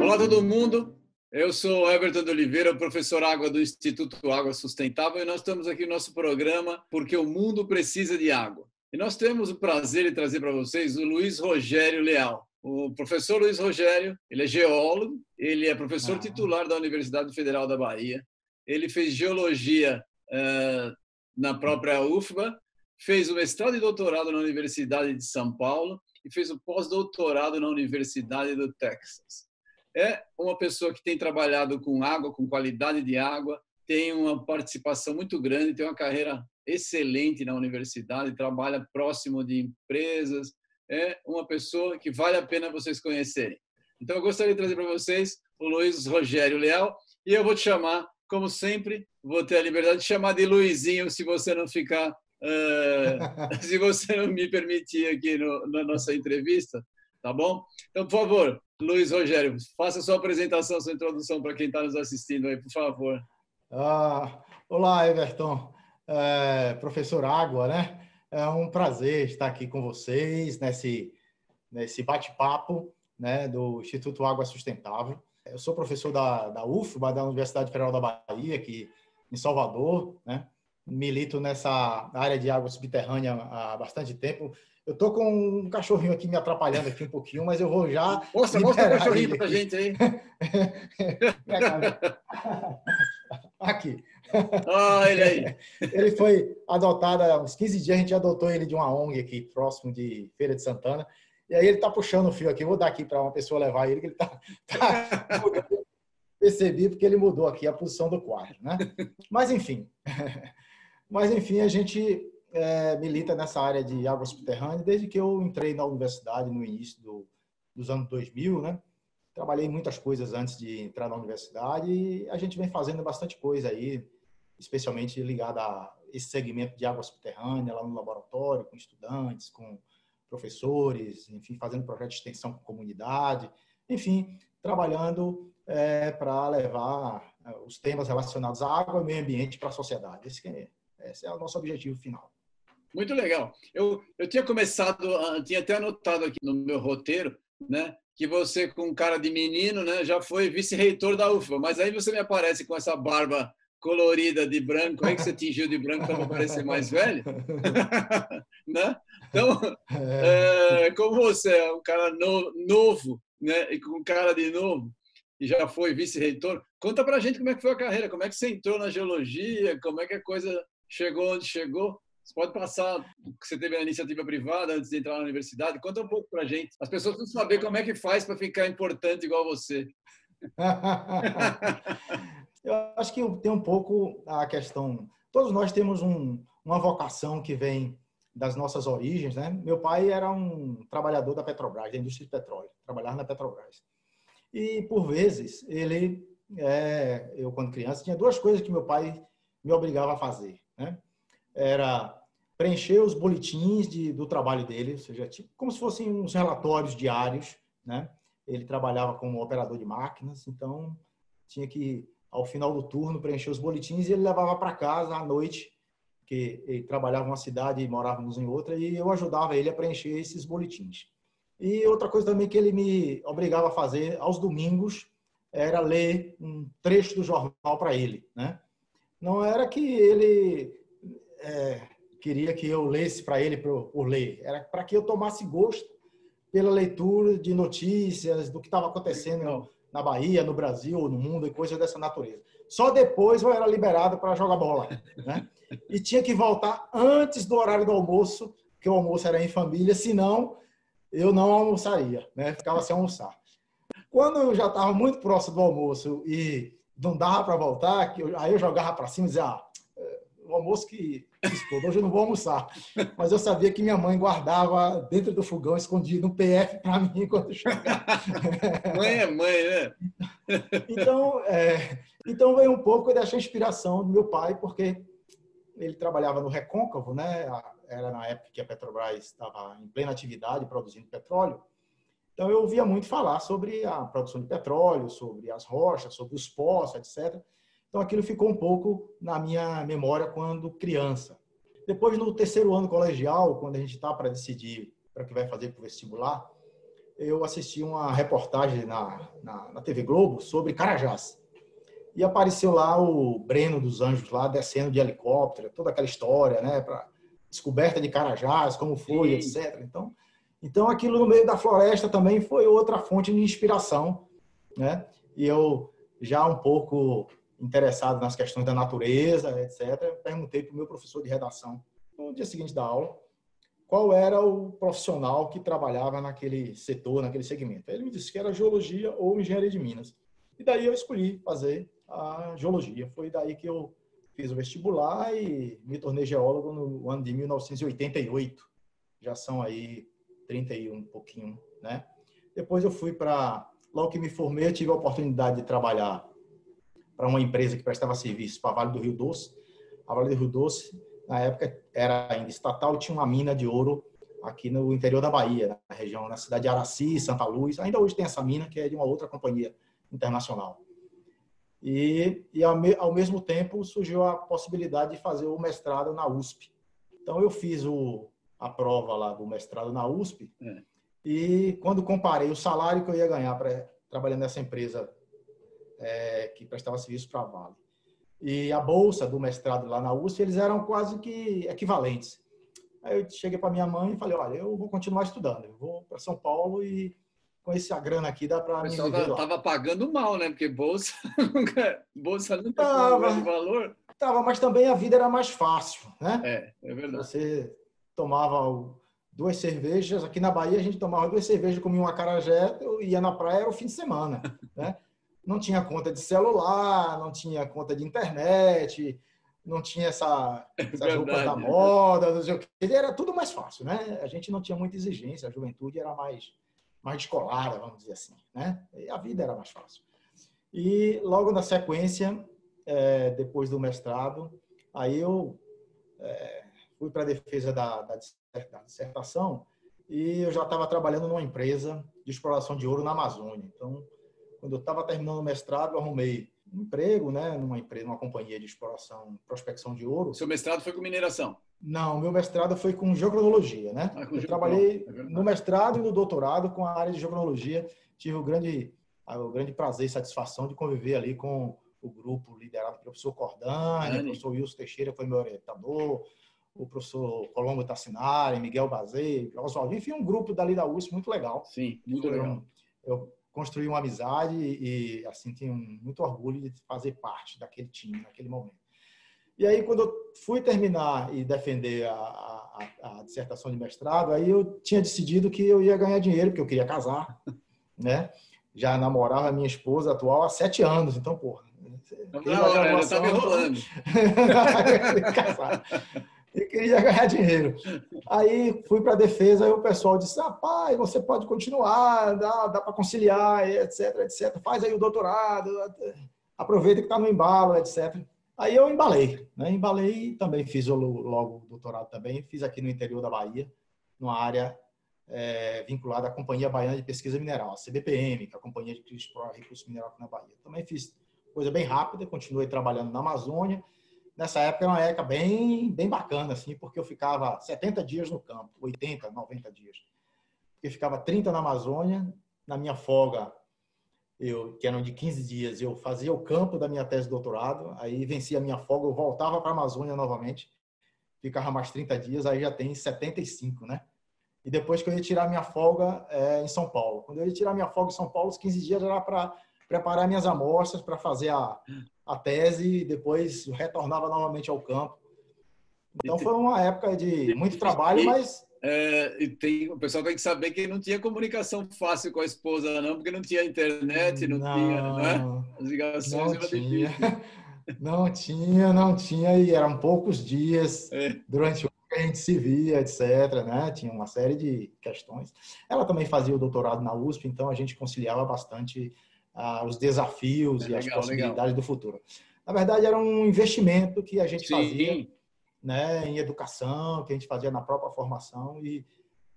Olá, todo mundo. Eu sou Everton de Oliveira, professor Água do Instituto Água Sustentável, e nós estamos aqui no nosso programa Porque o Mundo Precisa de Água. E nós temos o prazer de trazer para vocês o Luiz Rogério Leal. O professor Luiz Rogério, ele é geólogo, ele é professor ah. titular da Universidade Federal da Bahia, ele fez geologia uh, na própria UFBA, fez o mestrado e doutorado na Universidade de São Paulo e fez o pós-doutorado na Universidade do Texas. É uma pessoa que tem trabalhado com água, com qualidade de água, tem uma participação muito grande, tem uma carreira excelente na universidade, trabalha próximo de empresas, é uma pessoa que vale a pena vocês conhecerem. Então, eu gostaria de trazer para vocês o Luiz Rogério Leal e eu vou te chamar, como sempre, vou ter a liberdade de chamar de Luizinho, se você não ficar, uh, se você não me permitir aqui no, na nossa entrevista, tá bom? Então, por favor, Luiz Rogério, faça sua apresentação, sua introdução para quem está nos assistindo aí, por favor. Ah, olá, Everton, é, professor Água, né? É um prazer estar aqui com vocês nesse, nesse bate-papo né, do Instituto Água Sustentável. Eu sou professor da, da UFBA, da Universidade Federal da Bahia, aqui em Salvador, né? milito nessa área de água subterrânea há bastante tempo. Eu tô com um cachorrinho aqui me atrapalhando aqui um pouquinho, mas eu vou já. Mostra, mostra o cachorrinho para gente aí. aqui. Ah, ele aí. Ele foi adotado há uns 15 dias, a gente adotou ele de uma ONG aqui próximo de Feira de Santana. E aí ele está puxando o fio aqui. vou dar aqui para uma pessoa levar ele, que ele está. Tá, percebi porque ele mudou aqui a posição do quadro, né? Mas enfim. Mas enfim, a gente é, milita nessa área de água subterrânea desde que eu entrei na universidade no início do, dos anos 2000, né? Trabalhei muitas coisas antes de entrar na universidade e a gente vem fazendo bastante coisa aí, especialmente ligada a esse segmento de água subterrânea lá no laboratório, com estudantes, com professores, enfim, fazendo projeto de extensão com comunidade, enfim, trabalhando é, para levar é, os temas relacionados à água e meio ambiente para a sociedade. Esse é, esse é o nosso objetivo final. Muito legal. Eu, eu tinha começado, ah, tinha até anotado aqui no meu roteiro, né, que você, com cara de menino, né, já foi vice-reitor da UFBA, mas aí você me aparece com essa barba colorida de branco, aí que você tingiu de branco para parecer mais velho, né? Então, é. é, como você é um cara no, novo, né, e com cara de novo, e já foi vice-reitor, conta para a gente como é que foi a carreira, como é que você entrou na geologia, como é que a coisa chegou onde chegou. Você pode passar que você teve a iniciativa privada antes de entrar na universidade? Conta um pouco para a gente. As pessoas precisam saber como é que faz para ficar importante igual você. Eu acho que tem um pouco a questão. Todos nós temos um, uma vocação que vem das nossas origens, né? Meu pai era um trabalhador da Petrobras, da indústria de petróleo, trabalhava na Petrobras. E por vezes ele, é, eu quando criança tinha duas coisas que meu pai me obrigava a fazer, né? Era preencher os boletins de, do trabalho dele, ou seja, tipo, como se fossem uns relatórios diários, né? Ele trabalhava como operador de máquinas, então tinha que, ao final do turno, preencher os boletins e ele levava para casa à noite, que ele trabalhava em uma cidade e morávamos em outra, e eu ajudava ele a preencher esses boletins. E outra coisa também que ele me obrigava a fazer aos domingos era ler um trecho do jornal para ele, né? Não era que ele é, queria que eu lesse para ele por, por ler, era para que eu tomasse gosto pela leitura de notícias do que estava acontecendo na Bahia, no Brasil, no mundo e coisas dessa natureza. Só depois eu era liberado para jogar bola, né? E tinha que voltar antes do horário do almoço, que o almoço era em família, senão eu não almoçaria, né? Ficava sem almoçar. Quando eu já estava muito próximo do almoço e não dava para voltar, que eu, aí eu jogava para cima e dizia, ah, o almoço que explodiu, hoje eu não vou almoçar. Mas eu sabia que minha mãe guardava dentro do fogão, escondido um PF para mim quando chegava. Mãe é mãe, né? Então, é, então veio um pouco dessa inspiração do meu pai, porque ele trabalhava no Recôncavo, né? Era na época que a Petrobras estava em plena atividade produzindo petróleo. Então eu ouvia muito falar sobre a produção de petróleo, sobre as rochas, sobre os poços, etc. Então aquilo ficou um pouco na minha memória quando criança. Depois, no terceiro ano colegial, quando a gente está para decidir para que vai fazer para o vestibular, eu assisti uma reportagem na, na, na, TV Globo sobre Carajás. E apareceu lá o Breno dos Anjos lá descendo de helicóptero, toda aquela história, né, para descoberta de Carajás, como foi, Sim. etc. Então, então aquilo no meio da floresta também foi outra fonte de inspiração, né? E eu já um pouco interessado nas questões da natureza, etc. Perguntei para o meu professor de redação no dia seguinte da aula qual era o profissional que trabalhava naquele setor, naquele segmento. Ele me disse que era geologia ou engenharia de minas. E daí eu escolhi fazer a geologia. Foi daí que eu fiz o vestibular e me tornei geólogo no ano de 1988. Já são aí 31 um pouquinho, né? Depois eu fui para logo que me formei, eu tive a oportunidade de trabalhar para uma empresa que prestava serviço para a Vale do Rio Doce. A Vale do Rio Doce, na época, era ainda estatal, tinha uma mina de ouro aqui no interior da Bahia, na região, na cidade de Araci, Santa Luz. Ainda hoje tem essa mina, que é de uma outra companhia internacional. E, e ao, me, ao, mesmo tempo surgiu a possibilidade de fazer o mestrado na USP. Então eu fiz o, a prova lá do mestrado na USP é. e quando comparei o salário que eu ia ganhar para trabalhando nessa empresa é, que prestava serviço para a Vale. E a bolsa do mestrado lá na USP, eles eram quase que equivalentes. Aí eu cheguei para minha mãe e falei, olha, eu vou continuar estudando, eu vou para São Paulo e com essa grana aqui dá para mim viver lá. Tava pagando mal, né? Porque bolsa nunca, bolsa nunca tava, valor. Tava, mas também a vida era mais fácil, né? É, é verdade. Você tomava duas cervejas, aqui na Bahia a gente tomava duas cervejas, comia uma carajé, eu ia na praia, era o fim de semana, né? não tinha conta de celular, não tinha conta de internet, não tinha essa, é essa roupa da moda, não sei o que. Era tudo mais fácil, né? A gente não tinha muita exigência, a juventude era mais, mais descolada, vamos dizer assim, né? E a vida era mais fácil. E logo na sequência, é, depois do mestrado, aí eu é, fui para a defesa da, da, da dissertação e eu já estava trabalhando numa empresa de exploração de ouro na Amazônia. Então, quando eu estava terminando o mestrado, eu arrumei um emprego, né, numa empresa, numa companhia de exploração, prospecção de ouro. Seu mestrado foi com mineração? Não, meu mestrado foi com geocronologia, né? Ah, com eu trabalhei é no mestrado e no doutorado com a área de geocronologia. Tive o grande, o grande prazer e satisfação de conviver ali com o grupo liderado pelo professor Cordani, o professor Wilson Teixeira foi meu orientador, o professor Colombo Tassinari, Miguel Bazei, Oswaldo, enfim, um grupo dali da USP muito legal. Sim, muito legal. Eu construí uma amizade e, assim, tenho muito orgulho de fazer parte daquele time naquele momento. E aí, quando eu fui terminar e defender a, a, a, dissertação de mestrado, aí eu tinha decidido que eu ia ganhar dinheiro, porque eu queria casar, né? Já namorava a minha esposa atual há sete anos, então, porra. Na hora, eu estava enrolando. casar e queria ganhar dinheiro. Aí fui para a defesa e o pessoal disse: rapaz, você pode continuar, dá, dá para conciliar, etc, etc. Faz aí o doutorado, aproveita que está no embalo, etc. Aí eu embalei, né? Embalei e também fiz logo o doutorado também. Fiz aqui no interior da Bahia, numa área é, vinculada à Companhia Baiana de Pesquisa Mineral, a CBPM, que é a Companhia de Explora Recursos Minerais aqui na Bahia. Também fiz coisa bem rápida, continuei trabalhando na Amazônia nessa época era uma época bem, bem bacana, assim, porque eu ficava 70 dias no campo, 80, 90 dias. Eu ficava 30 na Amazônia, na minha folga, eu, que eram de 15 dias, eu fazia o campo da minha tese de doutorado, aí vencia a minha folga, eu voltava para a Amazônia novamente, ficava mais 30 dias, aí já tem 75, né? E depois que eu ia tirar minha folga é, em São Paulo. Quando eu ia tirar minha folga em São Paulo, os 15 dias era para preparar minhas amostras, para fazer a, a tese e depois retornava novamente ao campo. Então foi uma época de muito trabalho, mas é, e tem, o pessoal tem que saber que não tinha comunicação fácil com a esposa, não, porque não tinha internet, não, não tinha, não é? As ligações não tinha, não tinha, não tinha, e eram poucos dias é. durante o que a gente se via, etc. Né? Tinha uma série de questões. Ela também fazia o doutorado na USP, então a gente conciliava bastante ah, os desafios é e legal, as possibilidades legal. do futuro. Na verdade, era um investimento que a gente Sim. fazia né, em educação, que a gente fazia na própria formação e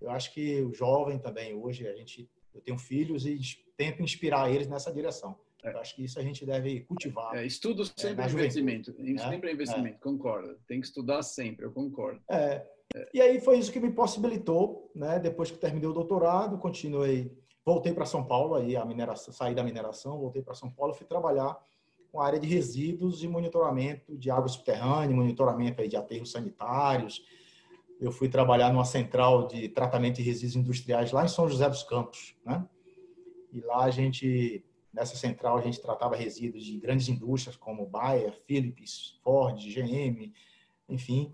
eu acho que o jovem também hoje a gente eu tenho filhos e tento inspirar eles nessa direção. É. Acho que isso a gente deve cultivar. É, estudo sempre é investimento. Né? Sempre é investimento, concordo. Tem que estudar sempre, eu concordo. É. E aí foi isso que me possibilitou, né? Depois que terminei o doutorado, continuei, voltei para São Paulo, aí a mineração, saí da mineração, voltei para São Paulo, fui trabalhar com a área de resíduos e monitoramento de água subterrânea, monitoramento aí de aterros sanitários. Eu fui trabalhar numa central de tratamento de resíduos industriais lá em São José dos Campos, né? E lá a gente, nessa central, a gente tratava resíduos de grandes indústrias como Bayer, Philips, Ford, GM, enfim,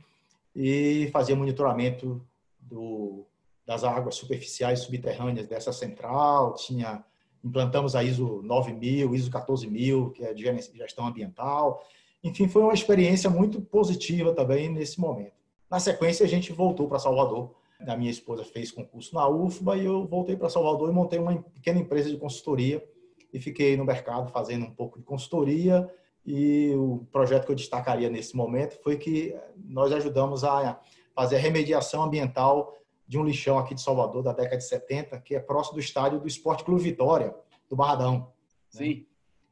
e fazia monitoramento do, das águas superficiais subterrâneas dessa central, tinha implantamos a ISO 9000, ISO 14000, que é de gestão ambiental. Enfim, foi uma experiência muito positiva também nesse momento. Na sequência, a gente voltou para Salvador. A minha esposa fez concurso na UFBA e eu voltei para Salvador e montei uma pequena empresa de consultoria e fiquei no mercado fazendo um pouco de consultoria. E o projeto que eu destacaria nesse momento foi que nós ajudamos a fazer a remediação ambiental de um lixão aqui de Salvador, da década de 70, que é próximo do estádio do Esporte Clube Vitória, do Barradão. Né? Sim. Né?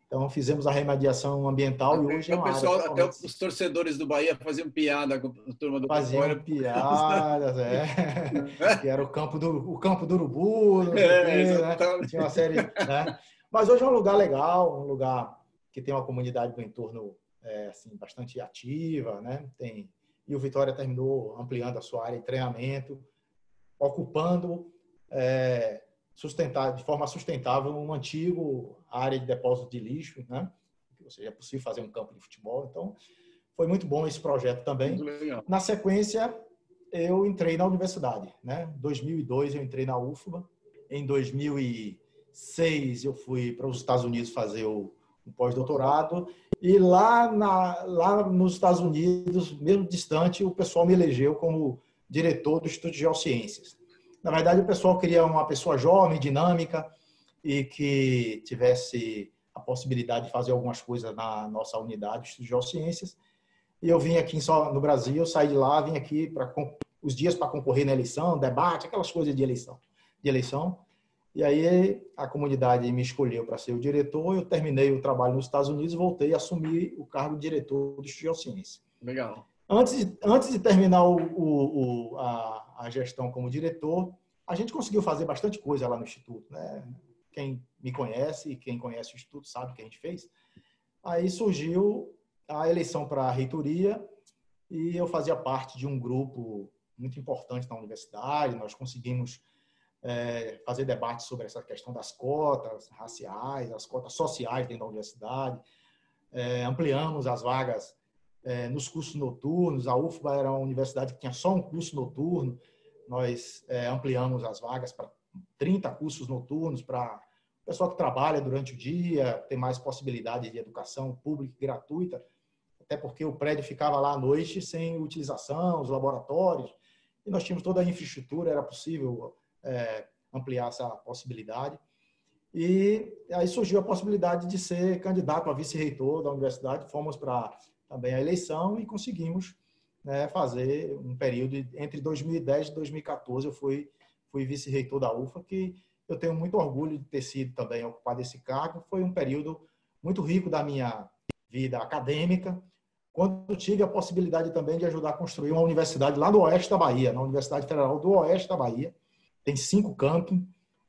Então fizemos a remediação ambiental até, e hoje é o pessoal, Até os torcedores do Bahia faziam piada com a turma do Faziam Vitória. piadas, é. que era o campo do, o campo do Urubu, é, né? Tinha uma série... Né? Mas hoje é um lugar legal, um lugar que tem uma comunidade do entorno é, assim, bastante ativa, né? Tem, e o Vitória terminou ampliando a sua área de treinamento, ocupando é, sustentar, de forma sustentável um antigo área de depósito de lixo, né? ou seja, é possível fazer um campo de futebol. Então, foi muito bom esse projeto também. Na sequência, eu entrei na universidade. Né? Em 2002, eu entrei na UFBA. Em 2006, eu fui para os Estados Unidos fazer o, o pós-doutorado. E lá, na, lá nos Estados Unidos, mesmo distante, o pessoal me elegeu como diretor do Instituto de Geociências. Na verdade, o pessoal queria uma pessoa jovem, dinâmica e que tivesse a possibilidade de fazer algumas coisas na nossa unidade, Instituto de Geociências. E eu vim aqui no Brasil, saí de lá, vim aqui para os dias para concorrer na eleição, debate, aquelas coisas de eleição. De eleição. E aí a comunidade me escolheu para ser o diretor, eu terminei o trabalho nos Estados Unidos, voltei a assumir o cargo de diretor do Instituto de Geociências. Legal. Antes de, antes de terminar o, o, o, a, a, gestão como diretor, a gente conseguiu fazer bastante coisa lá no Instituto. Né? Quem me conhece e quem conhece o Instituto sabe o que a gente fez. Aí surgiu a eleição para a reitoria e eu fazia parte de um grupo muito importante na universidade. Nós conseguimos é, fazer debates sobre essa questão das cotas raciais, as cotas sociais dentro da universidade. É, ampliamos as vagas é, nos cursos noturnos. A UFBA era uma universidade que tinha só um curso noturno. Nós é, ampliamos as vagas para 30 cursos noturnos para o pessoal que trabalha durante o dia, ter mais possibilidade de educação pública e gratuita, até porque o prédio ficava lá à noite sem utilização, os laboratórios, e nós tínhamos toda a infraestrutura, era possível é, ampliar essa possibilidade. E aí surgiu a possibilidade de ser candidato a vice-reitor da universidade. Fomos para também a eleição e conseguimos né, fazer um período entre 2010 e 2014. Eu fui, fui vice-reitor da UFA, que eu tenho muito orgulho de ter sido também ocupado esse cargo. Foi um período muito rico da minha vida acadêmica, quando tive a possibilidade também de ajudar a construir uma universidade lá no oeste da Bahia, na Universidade Federal do Oeste da Bahia. Tem cinco campos.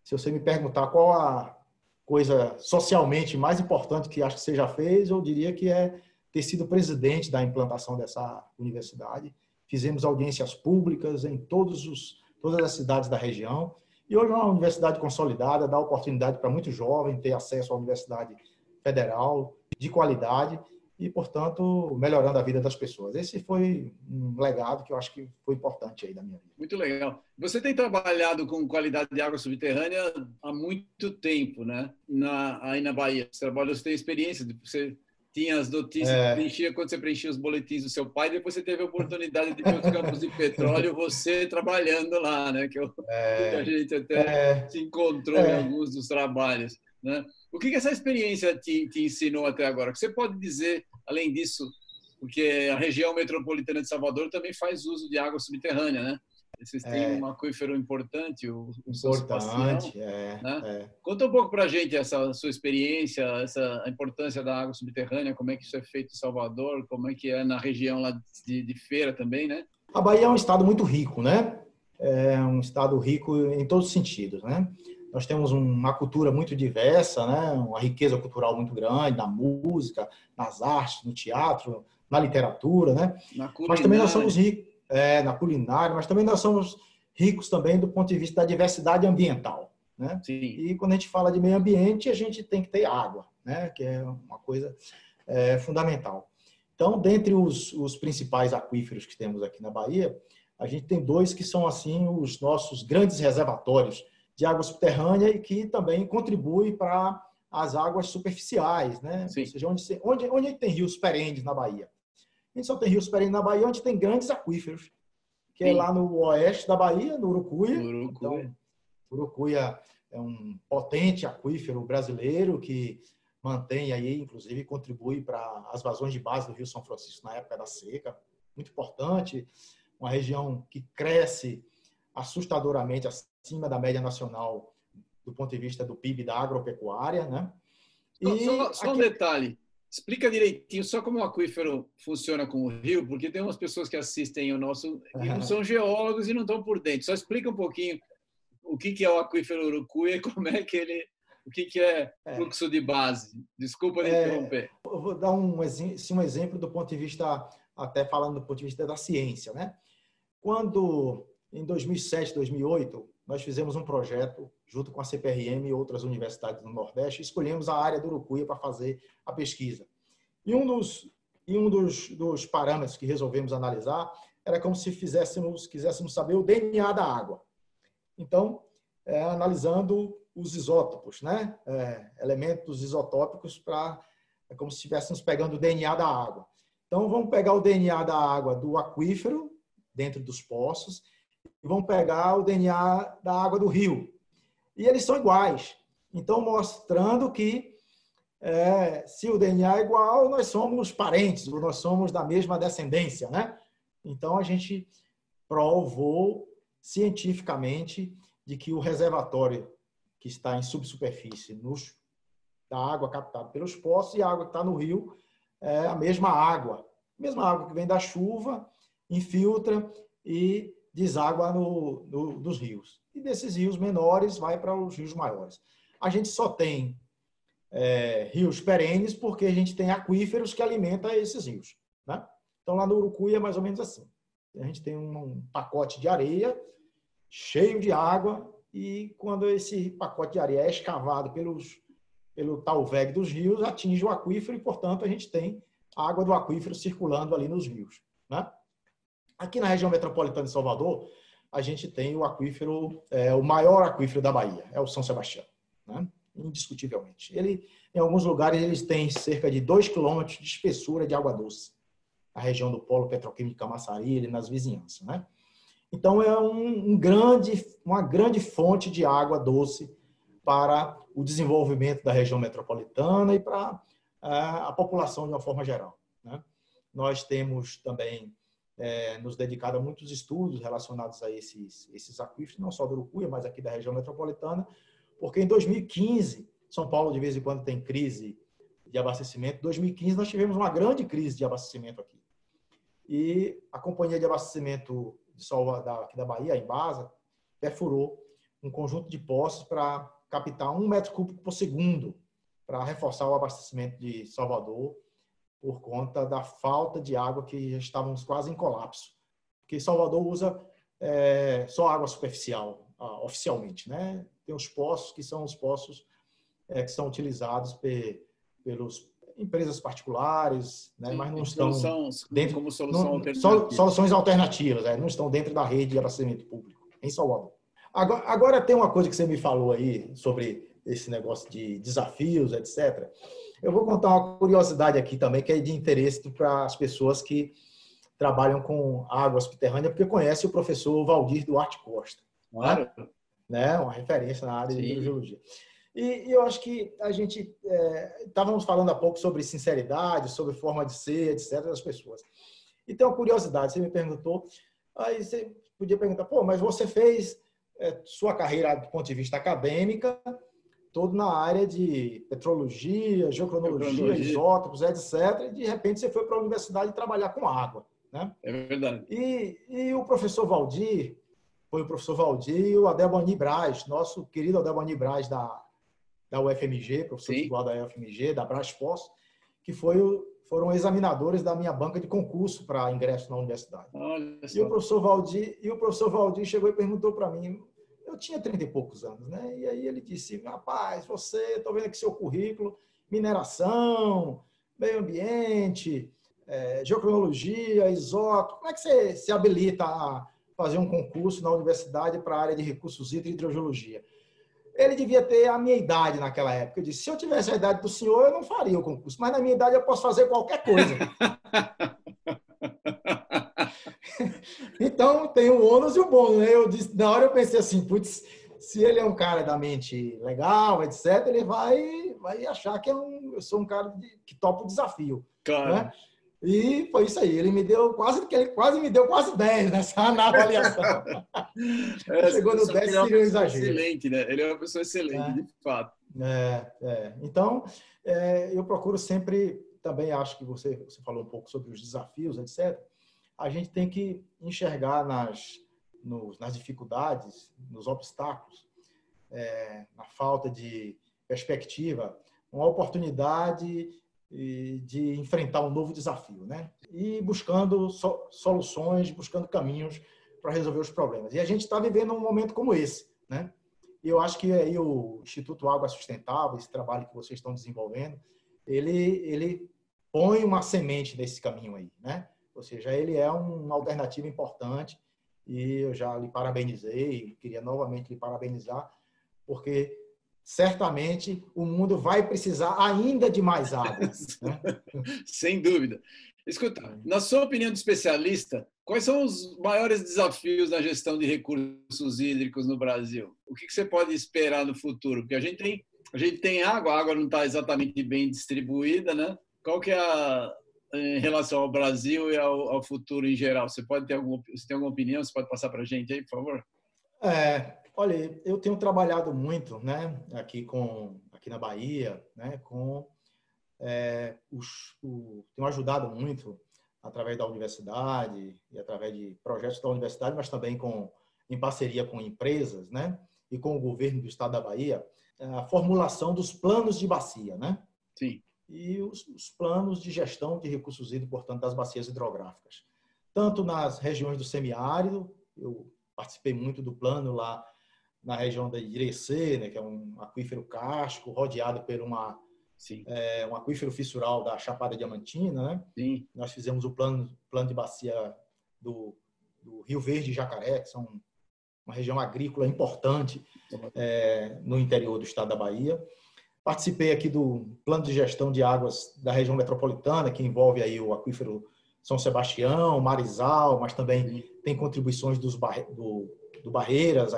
Se você me perguntar qual a coisa socialmente mais importante que acho que você já fez, eu diria que é ter sido presidente da implantação dessa universidade. Fizemos audiências públicas em todos os, todas as cidades da região. E hoje é uma universidade consolidada, dá oportunidade para muito jovem ter acesso à universidade federal de qualidade e, portanto, melhorando a vida das pessoas. Esse foi um legado que eu acho que foi importante aí da minha vida. Muito legal. Você tem trabalhado com qualidade de água subterrânea há muito tempo, né? Na, aí na Bahia. Você trabalha, você tem experiência, você tinha as notícias, é. preenchia quando você preenchia os boletins do seu pai, depois você teve a oportunidade de ver os campos de petróleo, você trabalhando lá, né? Que eu, é. a gente até é. se encontrou em é. alguns dos trabalhos. Né? O que, que essa experiência te, te ensinou até agora? O que você pode dizer, além disso, porque a região metropolitana de Salvador também faz uso de água subterrânea, né? Vocês têm é. um aquífero importante, o, o importante, é, né? é. Conta um pouco para a gente essa sua experiência, essa a importância da água subterrânea, como é que isso é feito em Salvador, como é que é na região lá de, de Feira também, né? A Bahia é um estado muito rico, né? É um estado rico em todos os sentidos, né? Nós temos uma cultura muito diversa, né? Uma riqueza cultural muito grande na música, nas artes, no teatro, na literatura, né? Na mas também nós somos ricos é, na culinária, mas também nós somos ricos também do ponto de vista da diversidade ambiental. Né? Sim. E quando a gente fala de meio ambiente, a gente tem que ter água, né? que é uma coisa é, fundamental. Então, dentre os, os principais aquíferos que temos aqui na Bahia, a gente tem dois que são assim os nossos grandes reservatórios de água subterrânea e que também contribuem para as águas superficiais, né? Sim. Ou seja, onde, onde, onde tem rios perenes na Bahia? A gente só tem rios perenes na Bahia, onde tem grandes aquíferos, que é Sim. é lá no oeste da Bahia, no Urucuia. Urucuia. Então, Urucuia é um potente aquífero brasileiro que mantém aí, inclusive, contribui para as vazões de base do Rio São Francisco na época da seca. Muito importante, uma região que cresce assustadoramente acima da média nacional do ponto de vista do PIB da agropecuária, né? E só, só aqui... um detalhe, Explica direitinho só como o aquífero funciona com o rio, porque tem umas pessoas que assistem o nosso e não são geólogos e não estão por dentro. Só explica um pouquinho o que que é o aquífero Urucuia e como é que ele, o que que é, é. fluxo de base. Desculpa é, interromper. Eu vou dar um, um exemplo do ponto de vista, até falando do ponto de vista da ciência, né? Quando em 2007, 2008 nós fizemos um projeto junto com a CPRM e outras universidades do Nordeste, escolhemos a área do Urucuia para fazer a pesquisa. E um dos, e um dos, dos parâmetros que resolvemos analisar era como se fizéssemos, quiséssemos saber o DNA da água. Então, é, analisando os isótopos, né? É, elementos isotópicos para é como se estivéssemos pegando o DNA da água. Então, vamos pegar o DNA da água do aquífero, dentro dos poços, vamos pegar o DNA da água do rio, e eles são iguais. Então, mostrando que é, se o DNA é igual, nós somos parentes, nós somos da mesma descendência, né? Então, a gente provou cientificamente de que o reservatório que está em subsuperfície nos, da água captada pelos poços e a água que está no rio é a mesma água. A mesma água que vem da chuva, infiltra e deságua no, no, nos rios e desses rios menores vai para os rios maiores. A gente só tem é, rios perenes porque a gente tem aquíferos que alimentam esses rios. Né? Então, lá no Urucuí é mais ou menos assim. A gente tem um pacote de areia cheio de água e quando esse pacote de areia é escavado pelos, pelo talveg dos rios, atinge o aquífero e, portanto, a gente tem água do aquífero circulando ali nos rios. Né? Aqui na região metropolitana de Salvador, a gente tem o aquífero, é, o maior aquífero da Bahia, é o São Sebastião, né? indiscutivelmente. Ele, em alguns lugares, eles têm cerca de 2 quilômetros de espessura de água doce, a região do polo petroquímico Camaçari, e nas vizinhanças. Né? Então, é um, um grande, uma grande fonte de água doce para o desenvolvimento da região metropolitana e para a, é, a população de uma forma geral. Né? Nós temos também é, nos dedicado a muitos estudos relacionados a esses, esses aquíferos, não só do Urucuia, mas aqui da região metropolitana, porque em 2015, São Paulo de vez em quando tem crise de abastecimento. Em 2015 nós tivemos uma grande crise de abastecimento aqui. E a companhia de abastecimento de Salva, da, aqui da Bahia, a Embasa, perfurou um conjunto de poços para captar um metro cúbico por segundo para reforçar o abastecimento de Salvador por conta da falta de água que já estávamos quase em colapso. Porque Salvador usa é, só água superficial, ah, oficialmente. Né? Tem os poços, que são os poços é, que são utilizados pe, pelos empresas particulares, né? mas não estão dentro como solução não, alternativa. soluções alternativas, é, não estão dentro da rede de abastecimento público em Salvador. Agora, agora tem uma coisa que você me falou aí sobre esse negócio de desafios, etc. Eu vou contar uma curiosidade aqui também, que é de interesse para as pessoas que trabalham com água subterrânea, porque conhece o professor Valdir Duarte Costa. Claro. Né? Uma referência na área Sim. de hidrogeologia. E, e, eu acho que a gente é, estávamos falando há pouco sobre sinceridade, sobre forma de ser, etc. das pessoas. E tem uma curiosidade, você me perguntou, aí você, podia perguntar, pô, mas você fez é, sua carreira do ponto de vista acadêmica todo na área de petrologia, geocronologia, isótopos, etc. E de repente você foi para a universidade trabalhar com água. Né? É verdade. E, e o professor Valdir, foi o professor Valdir e o Adelbani Braz, nosso querido Adelbani Braz da, da UFMG, professor Sim. titular da UFMG, da Pós, que foi o, foram examinadores da minha banca de concurso para ingresso na universidade. E o professor Valdir, e o professor Valdir chegou e perguntou para mim, eu tinha 30 e poucos anos, né? E aí ele disse, rapaz, você, estou vendo aqui seu currículo, mineração, meio ambiente, é, geocronologia, isótopo, como é que você se habilita a fazer um concurso na universidade para a área de recursos hídricos e hidrogeologia? Ele devia ter a minha idade naquela época. Eu disse, se eu tivesse a idade do senhor, eu não faria o concurso, mas na minha idade eu posso fazer qualquer coisa. então, tem o ônus e o bônus. Né? Eu disse, na hora eu pensei assim, putz, se ele é um cara da mente legal, etc., ele vai, vai achar que é um, eu sou um cara de, que topa o desafio. Claro. Né? E foi isso aí. Ele me deu quase que ele quase me deu quase 10 nessa na avaliação. É, Chegou no 10 seria um exagero. Excelente, né? Ele é uma pessoa excelente, é. de fato. É, é. Então, é, eu procuro sempre, também acho que você, você falou um pouco sobre os desafios, etc. A gente tem que enxergar nas, nos, nas dificuldades, nos obstáculos, é, na falta de perspectiva, uma oportunidade de enfrentar um novo desafio, né? E buscando soluções, buscando caminhos para resolver os problemas. E a gente está vivendo um momento como esse, né? E eu acho que aí o Instituto Água Sustentável, esse trabalho que vocês estão desenvolvendo, ele ele põe uma semente nesse caminho aí, né? Ou seja, ele é uma alternativa importante e eu já lhe parabenizei, queria novamente lhe parabenizar, porque certamente o mundo vai precisar ainda de mais água. Né? Sem dúvida. Escuta, na sua opinião de especialista, quais são os maiores desafios na gestão de recursos hídricos no Brasil? O que você pode esperar no futuro? Porque a gente tem, a gente tem água, a água não está exatamente bem distribuída, né? Qual que é a, em relação ao Brasil e ao, ao futuro em geral? Você pode ter alguma, você tem alguma opinião? Você pode passar para a gente aí, por favor? É, Olha, eu tenho trabalhado muito, né, aqui com aqui na Bahia, né, com é, os, o, tenho ajudado muito através da universidade e através de projetos da universidade, mas também com em parceria com empresas, né, e com o governo do Estado da Bahia, a formulação dos planos de bacia, né? Sim. E os, os planos de gestão de recursos hídricos, portanto, das bacias hidrográficas, tanto nas regiões do semiárido, eu participei muito do plano lá na região da Irecê, né, que é um aquífero casco, rodeado por uma, é, um aquífero fissural da Chapada Diamantina. Né? Sim. Nós fizemos o plano, plano de bacia do, do Rio Verde e Jacaré, que são uma região agrícola importante é, no interior do estado da Bahia. Participei aqui do plano de gestão de águas da região metropolitana, que envolve aí o aquífero São Sebastião, Marizal, mas também tem contribuições dos, do, do Barreiras,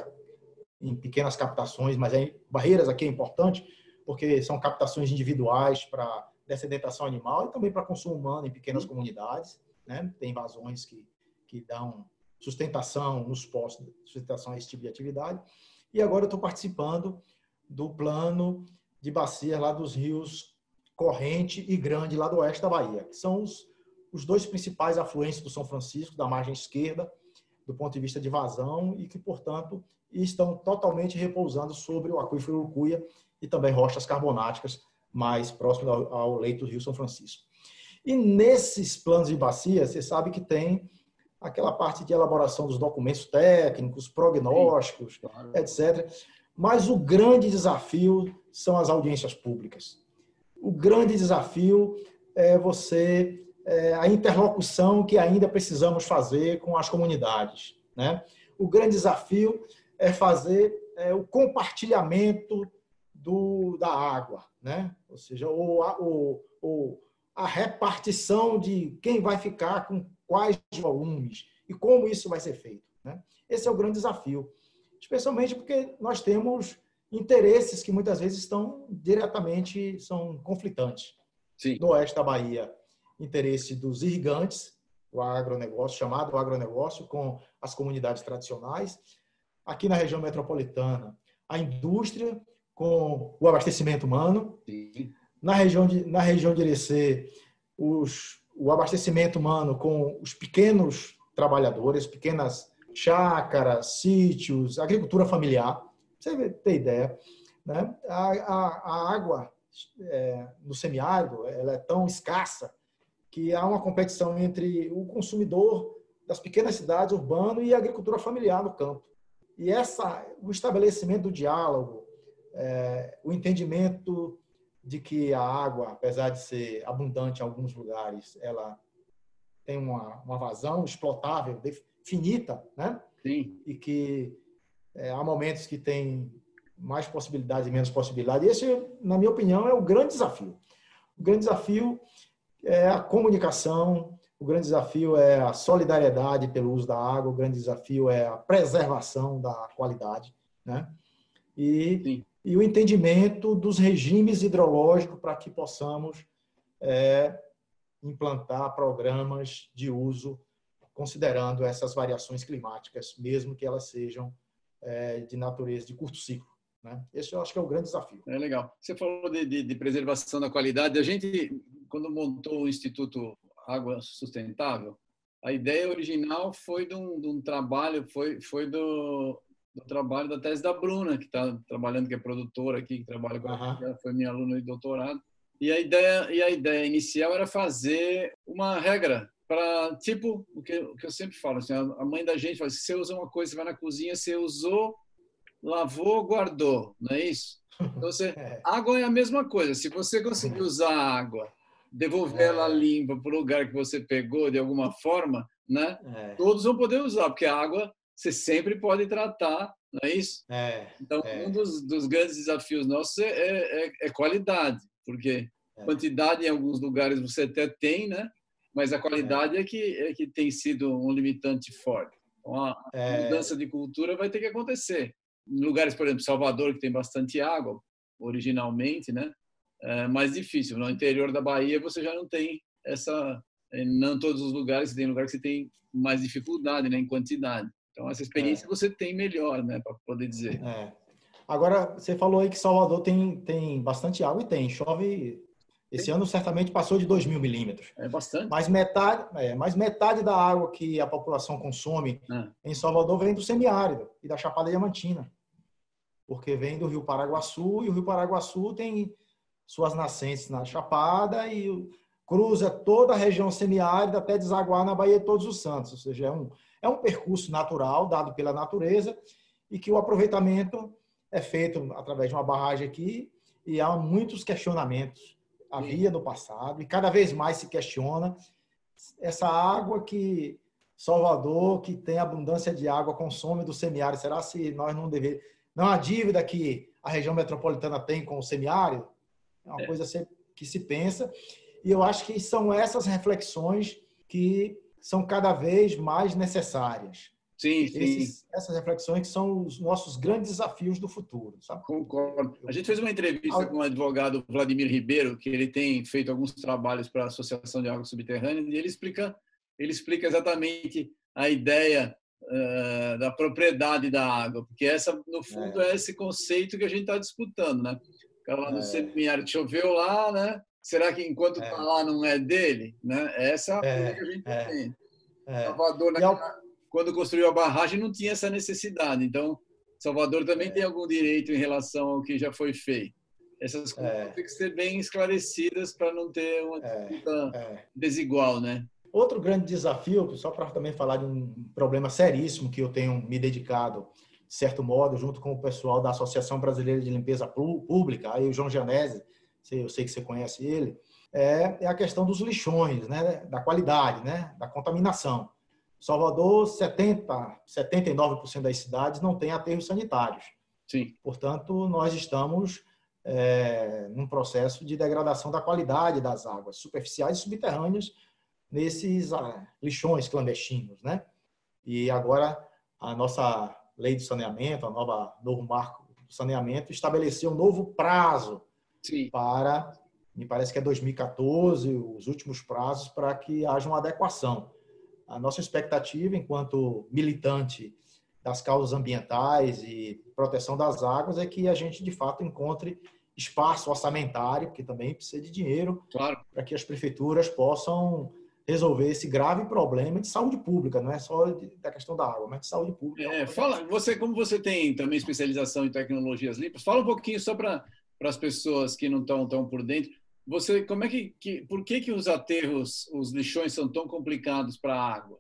em pequenas captações, mas é, barreiras aqui é importante, porque são captações individuais para dessedentação animal e também para consumo humano em pequenas comunidades. Né? Tem invasões que, que dão sustentação nos postos, sustentação a esse tipo de atividade. E agora eu estou participando do plano de bacia lá dos rios Corrente e Grande, lá do oeste da Bahia, que são os, os dois principais afluentes do São Francisco, da margem esquerda, do ponto de vista de vazão, e que, portanto, estão totalmente repousando sobre o aquífero Urucuia e também rochas carbonáticas mais próximas ao, ao leito do Rio São Francisco. E nesses planos de bacia, você sabe que tem aquela parte de elaboração dos documentos técnicos, prognósticos, Sim, claro. etc. Mas o grande desafio são as audiências públicas. O grande desafio é você é, a interlocução que ainda precisamos fazer com as comunidades, né? O grande desafio é fazer é, o compartilhamento do, da água, né? ou seja, ou a, a repartição de quem vai ficar com quais volumes e como isso vai ser feito. Né? Esse é o grande desafio, especialmente porque nós temos interesses que muitas vezes estão diretamente são conflitantes. Sim. No oeste da Bahia, interesse dos irrigantes, o agronegócio, chamado agronegócio, com as comunidades tradicionais. Aqui na região metropolitana, a indústria com o abastecimento humano. Sim. Na região de, na região de Irecê, os, o abastecimento humano com os pequenos trabalhadores, pequenas chácaras, sítios, agricultura familiar. Você ter ideia. Né? A, a, a água é, no semiárido ela é tão escassa que há uma competição entre o consumidor das pequenas cidades urbano e a agricultura familiar no campo. E essa, o estabelecimento do diálogo, é, o entendimento de que a água, apesar de ser abundante em alguns lugares, ela tem uma, uma vazão explotável, finita, né? Sim. E que é, há momentos que tem mais possibilidades e menos possibilidades. Esse, na minha opinião, é o grande desafio. O grande desafio é a comunicação, o grande desafio é a solidariedade pelo uso da água, o grande desafio é a preservação da qualidade, né? E, e o entendimento dos regimes hidrológicos para que possamos é, implantar programas de uso considerando essas variações climáticas, mesmo que elas sejam é, de natureza de curto ciclo. Né? Esse eu acho que é o grande desafio. É legal. Você falou de, de, de preservação da qualidade. A gente, quando montou o Instituto Água Sustentável, a ideia original foi de um, de um trabalho, foi, foi do, do, trabalho da tese da Bruna, que está trabalhando, que é produtora aqui, que trabalha com uhum. a foi minha aluna de doutorado. E a ideia, e a ideia inicial era fazer uma regra para tipo o que, o que eu sempre falo, assim, a mãe da gente fala: se você usa uma coisa, você vai na cozinha, você usou, lavou, guardou, não é isso? Então, você, é. água é a mesma coisa. Se você conseguir usar a água, devolver ela é. limpa para o lugar que você pegou de alguma forma, né? É. Todos vão poder usar, porque a água você sempre pode tratar, não é isso? É. Então, um dos, dos, grandes desafios nossos é, é, é qualidade, porque quantidade em alguns lugares você até tem, né? Mas a qualidade é, que, é que tem sido um limitante forte. Então, a mudança de cultura vai ter que acontecer em lugares, por exemplo, Salvador, que tem bastante água, originalmente, né? É mais difícil. No interior da Bahia, você já não tem essa. Não todos os lugares, tem lugares que você tem mais dificuldade né, em quantidade. Então, essa experiência é. você tem melhor, né, para poder dizer. É. Agora, você falou aí que Salvador tem, tem bastante água e tem. Chove. Esse ano certamente passou de 2 mil milímetros. É bastante. Mas metade, é, mas metade da água que a população consome é. em Salvador vem do semiárido e da Chapada Diamantina porque vem do Rio Paraguaçu e o Rio Paraguaçu tem suas nascentes na Chapada e cruza toda a região semiárida até desaguar na Baía de Todos os Santos, ou seja, é um, é um percurso natural dado pela natureza e que o aproveitamento é feito através de uma barragem aqui e há muitos questionamentos. Havia no passado e cada vez mais se questiona essa água que Salvador, que tem abundância de água, consome do semiárido. Será se nós não deveríamos não a dívida que a região metropolitana tem com o semiárido, é uma é. coisa que se pensa. E eu acho que são essas reflexões que são cada vez mais necessárias. Sim, Esses, Essas reflexões que são os nossos grandes desafios do futuro. Sabe? Concordo. A gente fez uma entrevista com o advogado Vladimir Ribeiro, que ele tem feito alguns trabalhos para a Associação de Água Subterrânea, e ele explica, ele explica exatamente a ideia uh, da propriedade da água, porque essa, no fundo, é, é esse conceito que a gente está disputando, né? O cara lá no é. semiárido choveu lá, né? Será que enquanto está é. lá não é dele? Né? Essa é a é, que a gente é. tem. É. Salvador, naquela, quando construiu a barragem, não tinha essa necessidade. Então, Salvador também tem algum direito em relação ao que já foi feito. Essas coisas têm que ser bem esclarecidas para não ter uma disputa desigual, né? Outro grande desafio, só para também falar de um problema seríssimo que eu tenho me dedicado, de certo modo, junto com o pessoal da Associação Brasileira de Limpeza Pública, aí o João Janese, eu sei que você conhece ele, é, é a questão dos lixões, né, da qualidade, né, da contaminação. Salvador, 70, 79% das cidades não tem aterros sanitários. Sim. Portanto, nós estamos é, num processo de degradação da qualidade das águas superficiais e subterrâneas nesses ah, lixões clandestinos, né? E agora a nossa lei de saneamento, a nova novo marco do saneamento estabeleceu um novo prazo Sim. para, me parece que é 2014, os últimos prazos para que haja uma adequação. A nossa expectativa enquanto militante das causas ambientais e proteção das águas é que a gente de fato encontre espaço orçamentário, que também precisa de dinheiro, claro. para que as prefeituras possam resolver esse grave problema de saúde pública, não é só da questão da água, mas de saúde pública. É, fala, você, como você tem também especialização em tecnologias limpas, fala um pouquinho só para as pessoas que não estão tão por dentro. Você, como é que, que por que que os aterros, os lixões são tão complicados para a água?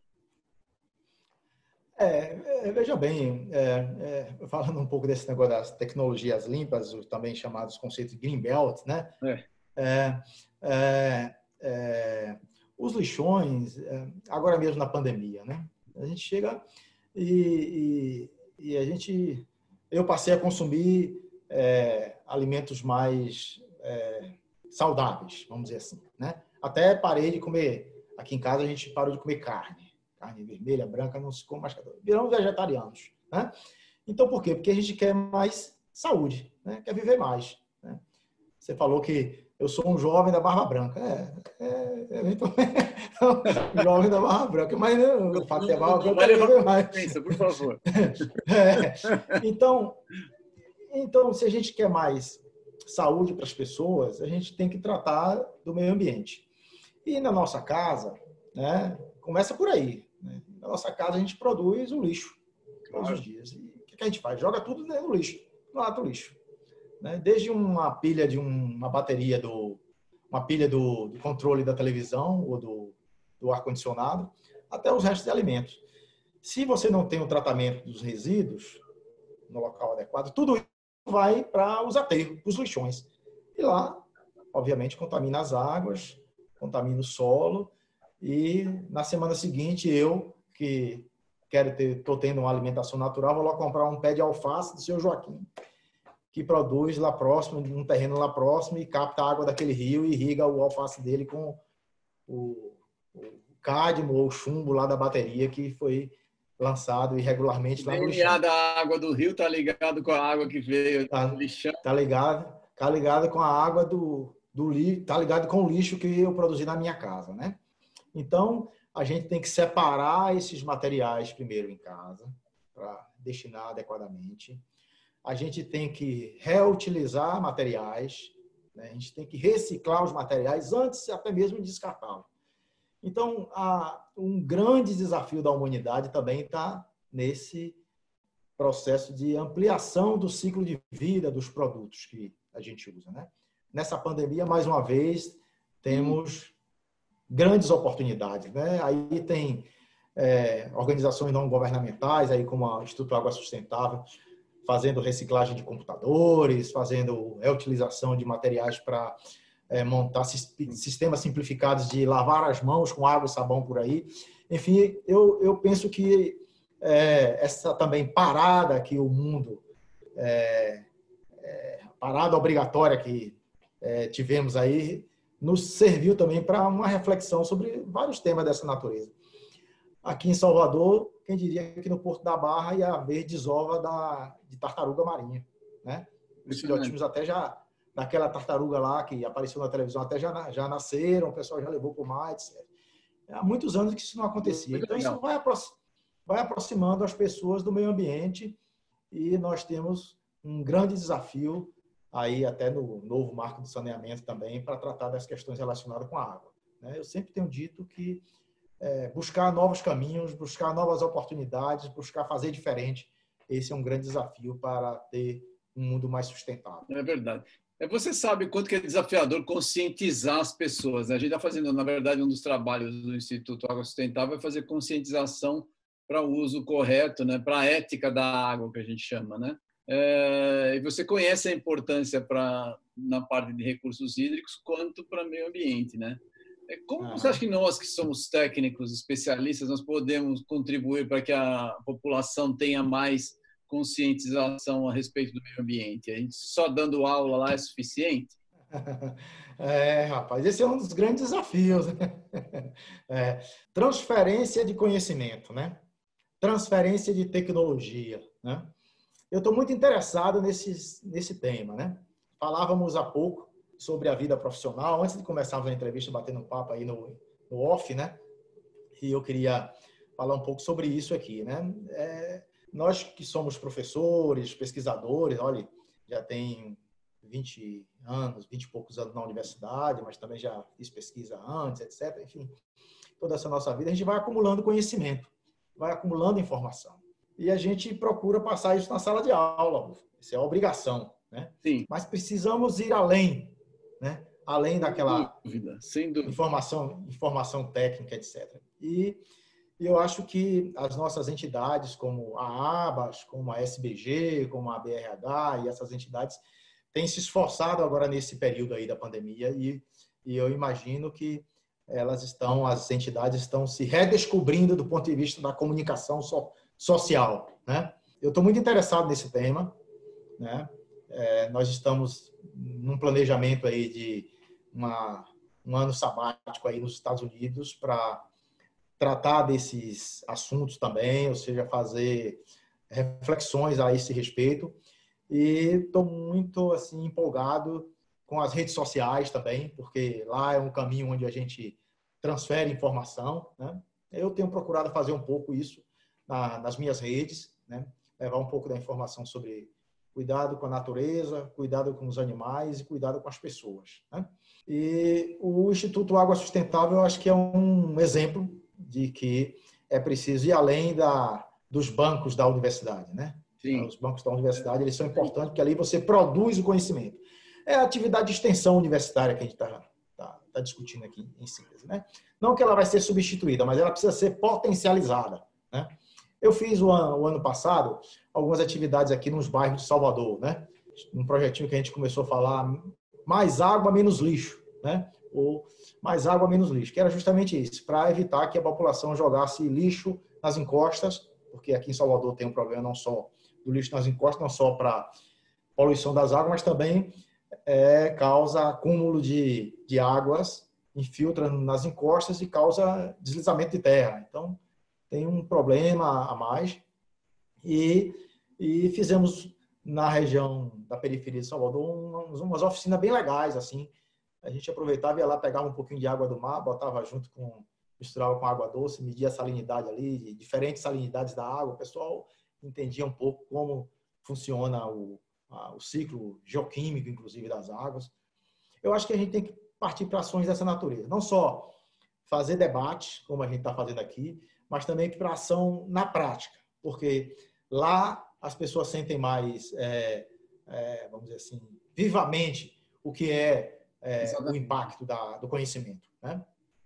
É, é, veja bem, é, é, falando um pouco desse negócio das tecnologias limpas, também chamados conceitos de Greenbelt, né? É, é, os lixões, agora mesmo na pandemia, né? A gente chega e, e, e a gente, eu passei a consumir alimentos mais saudáveis, vamos dizer assim, né? Até parei de comer, aqui em casa a gente parou de comer carne carne vermelha, branca, não se come mais. Viramos vegetarianos. Né? Então, por quê? Porque a gente quer mais saúde, né? quer viver mais. Né? Você falou que eu sou um jovem da barba branca. É, é, é um jovem da barba branca, mas né, o fato de barba branca é viver mais. Pensa, por favor. É, então, então, se a gente quer mais saúde para as pessoas, a gente tem que tratar do meio ambiente. E na nossa casa, né, começa por aí. Né? Na nossa casa a gente produz o lixo todos claro. os dias. E o que a gente faz? Joga tudo dentro do lixo, no lado do lixo. Né? Desde uma pilha de uma bateria do uma pilha do, do controle da televisão ou do, do ar condicionado, até os restos de alimentos. Se você não tem o tratamento dos resíduos no local adequado, tudo isso vai para os aterros, para os lixões. E lá, obviamente, contamina as águas, contamina o solo e na semana seguinte, eu, que quero ter, estou tendo uma alimentação natural, vou lá comprar um pé de alface do seu Joaquim, que produz lá próximo, num terreno lá próximo, e capta a água daquele rio e irriga o alface dele com o, o cádmio ou chumbo lá da bateria que foi lançado irregularmente lá no lixão. da água do rio tá ligado com a água que veio tá, do lixão. Tá ligado, tá ligado com a água do, do lixo, tá ligado com o lixo que eu produzi na minha casa, né? Então, a gente tem que separar esses materiais primeiro em casa, para destinar adequadamente. A gente tem que reutilizar materiais, né? a gente tem que reciclar os materiais antes até mesmo de descartá-los. Então, há um grande desafio da humanidade também está nesse processo de ampliação do ciclo de vida dos produtos que a gente usa. Né? Nessa pandemia, mais uma vez, temos grandes oportunidades. Né? Aí tem é, organizações não governamentais, aí como o Instituto Água Sustentável, fazendo reciclagem de computadores, fazendo reutilização de materiais para é, montar sistemas simplificados de lavar as mãos com água e sabão por aí. Enfim, eu, eu penso que é, essa também parada que o mundo, é, é parada obrigatória que é, tivemos aí, nos serviu também para uma reflexão sobre vários temas dessa natureza. Aqui em Salvador, quem diria que no Porto da Barra ia haver desova da, de tartaruga marinha, né? Os filhotinhos até já, daquela tartaruga lá que apareceu na televisão, até já, já nasceram, o pessoal já levou para o mar, etc. Há muitos anos que isso não acontecia. Então, isso vai, vai aproximando as pessoas do meio ambiente e nós temos um grande desafio aí até no novo marco do saneamento também, para tratar das questões relacionadas com a água. Né? Eu sempre tenho dito que é, buscar novos caminhos, buscar novas oportunidades, buscar fazer diferente, esse é um grande desafio para ter um mundo mais sustentável. É verdade. É, você sabe quanto que é desafiador conscientizar as pessoas. Né? A gente está fazendo, na verdade, um dos trabalhos do Instituto Água Sustentável é fazer conscientização para o uso correto, né? para a ética da água, que a gente chama. Né? É, e você conhece a importância para na parte de recursos hídricos quanto para meio ambiente, né? É, como ah. você acha que nós que somos técnicos, especialistas, nós podemos contribuir para que a população tenha mais conscientização a respeito do meio ambiente? A gente só dando aula lá é suficiente? É, rapaz, esse é um dos grandes desafios. Né? É, transferência de conhecimento, né? Transferência de tecnologia, né? Eu estou muito interessado nesse, nesse tema, né? Falávamos há pouco sobre a vida profissional, antes de começarmos a entrevista, batendo um papo aí no, no off, né? e eu queria falar um pouco sobre isso aqui, né? É, nós que somos professores, pesquisadores, olha, já tem 20 anos, 20 e poucos anos na universidade, mas também já fiz pesquisa antes, etc. Enfim, toda essa nossa vida, a gente vai acumulando conhecimento, vai acumulando informação. E a gente procura passar isso na sala de aula. Isso é obrigação, né? Sim. Mas precisamos ir além, né? Além daquela dúvida, sem dúvida. informação, informação técnica, etc. E eu acho que as nossas entidades, como a ABAS, como a SBG, como a BRH e essas entidades, têm se esforçado agora nesse período aí da pandemia e, e eu imagino que elas estão, as entidades estão se redescobrindo do ponto de vista da comunicação so, social, né? Eu estou muito interessado nesse tema, né? É, nós estamos num planejamento aí de uma, um ano sabático aí nos Estados Unidos para tratar desses assuntos também, ou seja, fazer reflexões a esse respeito. E estou muito assim empolgado com as redes sociais também, porque lá é um caminho onde a gente transfere informação. Né? Eu tenho procurado fazer um pouco isso na, nas minhas redes, né? levar um pouco da informação sobre cuidado com a natureza, cuidado com os animais e cuidado com as pessoas. Né? E o Instituto Água Sustentável, eu acho que é um exemplo de que é preciso ir além da, dos bancos da universidade, né? Sim. Os bancos da universidade eles são importantes porque ali você produz o conhecimento. É a atividade de extensão universitária que a gente está tá, tá discutindo aqui em síntese, né? Não que ela vai ser substituída, mas ela precisa ser potencializada, né? Eu fiz o ano, o ano passado algumas atividades aqui nos bairros de Salvador, né? Um projetinho que a gente começou a falar mais água, menos lixo, né? Ou mais água, menos lixo, que era justamente isso, para evitar que a população jogasse lixo nas encostas, porque aqui em Salvador tem um problema não só do lixo nas encostas, não só para poluição das águas, mas também é, causa acúmulo de, de águas, infiltra nas encostas e causa deslizamento de terra. Então, tem um problema a mais. E, e fizemos na região da periferia de Salvador umas, umas oficinas bem legais, assim, a gente aproveitava e ia lá, pegava um pouquinho de água do mar, botava junto com, misturava com água doce, media a salinidade ali, diferentes salinidades da água. O pessoal entendia um pouco como funciona o, a, o ciclo geoquímico, inclusive, das águas. Eu acho que a gente tem que partir para ações dessa natureza. Não só fazer debate, como a gente está fazendo aqui, mas também para ação na prática. Porque lá as pessoas sentem mais, é, é, vamos dizer assim, vivamente o que é é, o impacto da, do conhecimento. Né?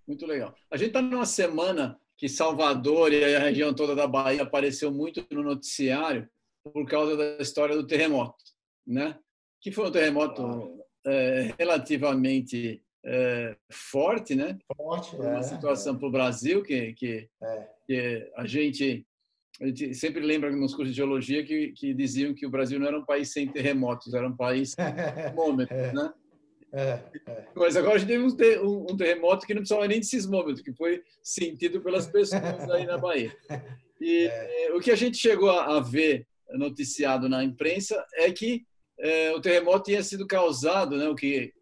Muito legal. A gente está numa semana que Salvador e a região toda da Bahia apareceu muito no noticiário por causa da história do terremoto, né? Que foi um terremoto é, relativamente é, forte, né? Forte, uma é, situação para o Brasil que, que, é. que, a gente a gente sempre lembra nos cursos de geologia que, que diziam que o Brasil não era um país sem terremotos, era um país momento, é. né? É, é. Mas agora a gente teve um, um, terremoto que não precisava nem de sismômetro, que foi sentido pelas pessoas aí na Bahia. E é. o que a gente chegou a, a ver noticiado na imprensa é que é, o terremoto tinha sido causado, né, o que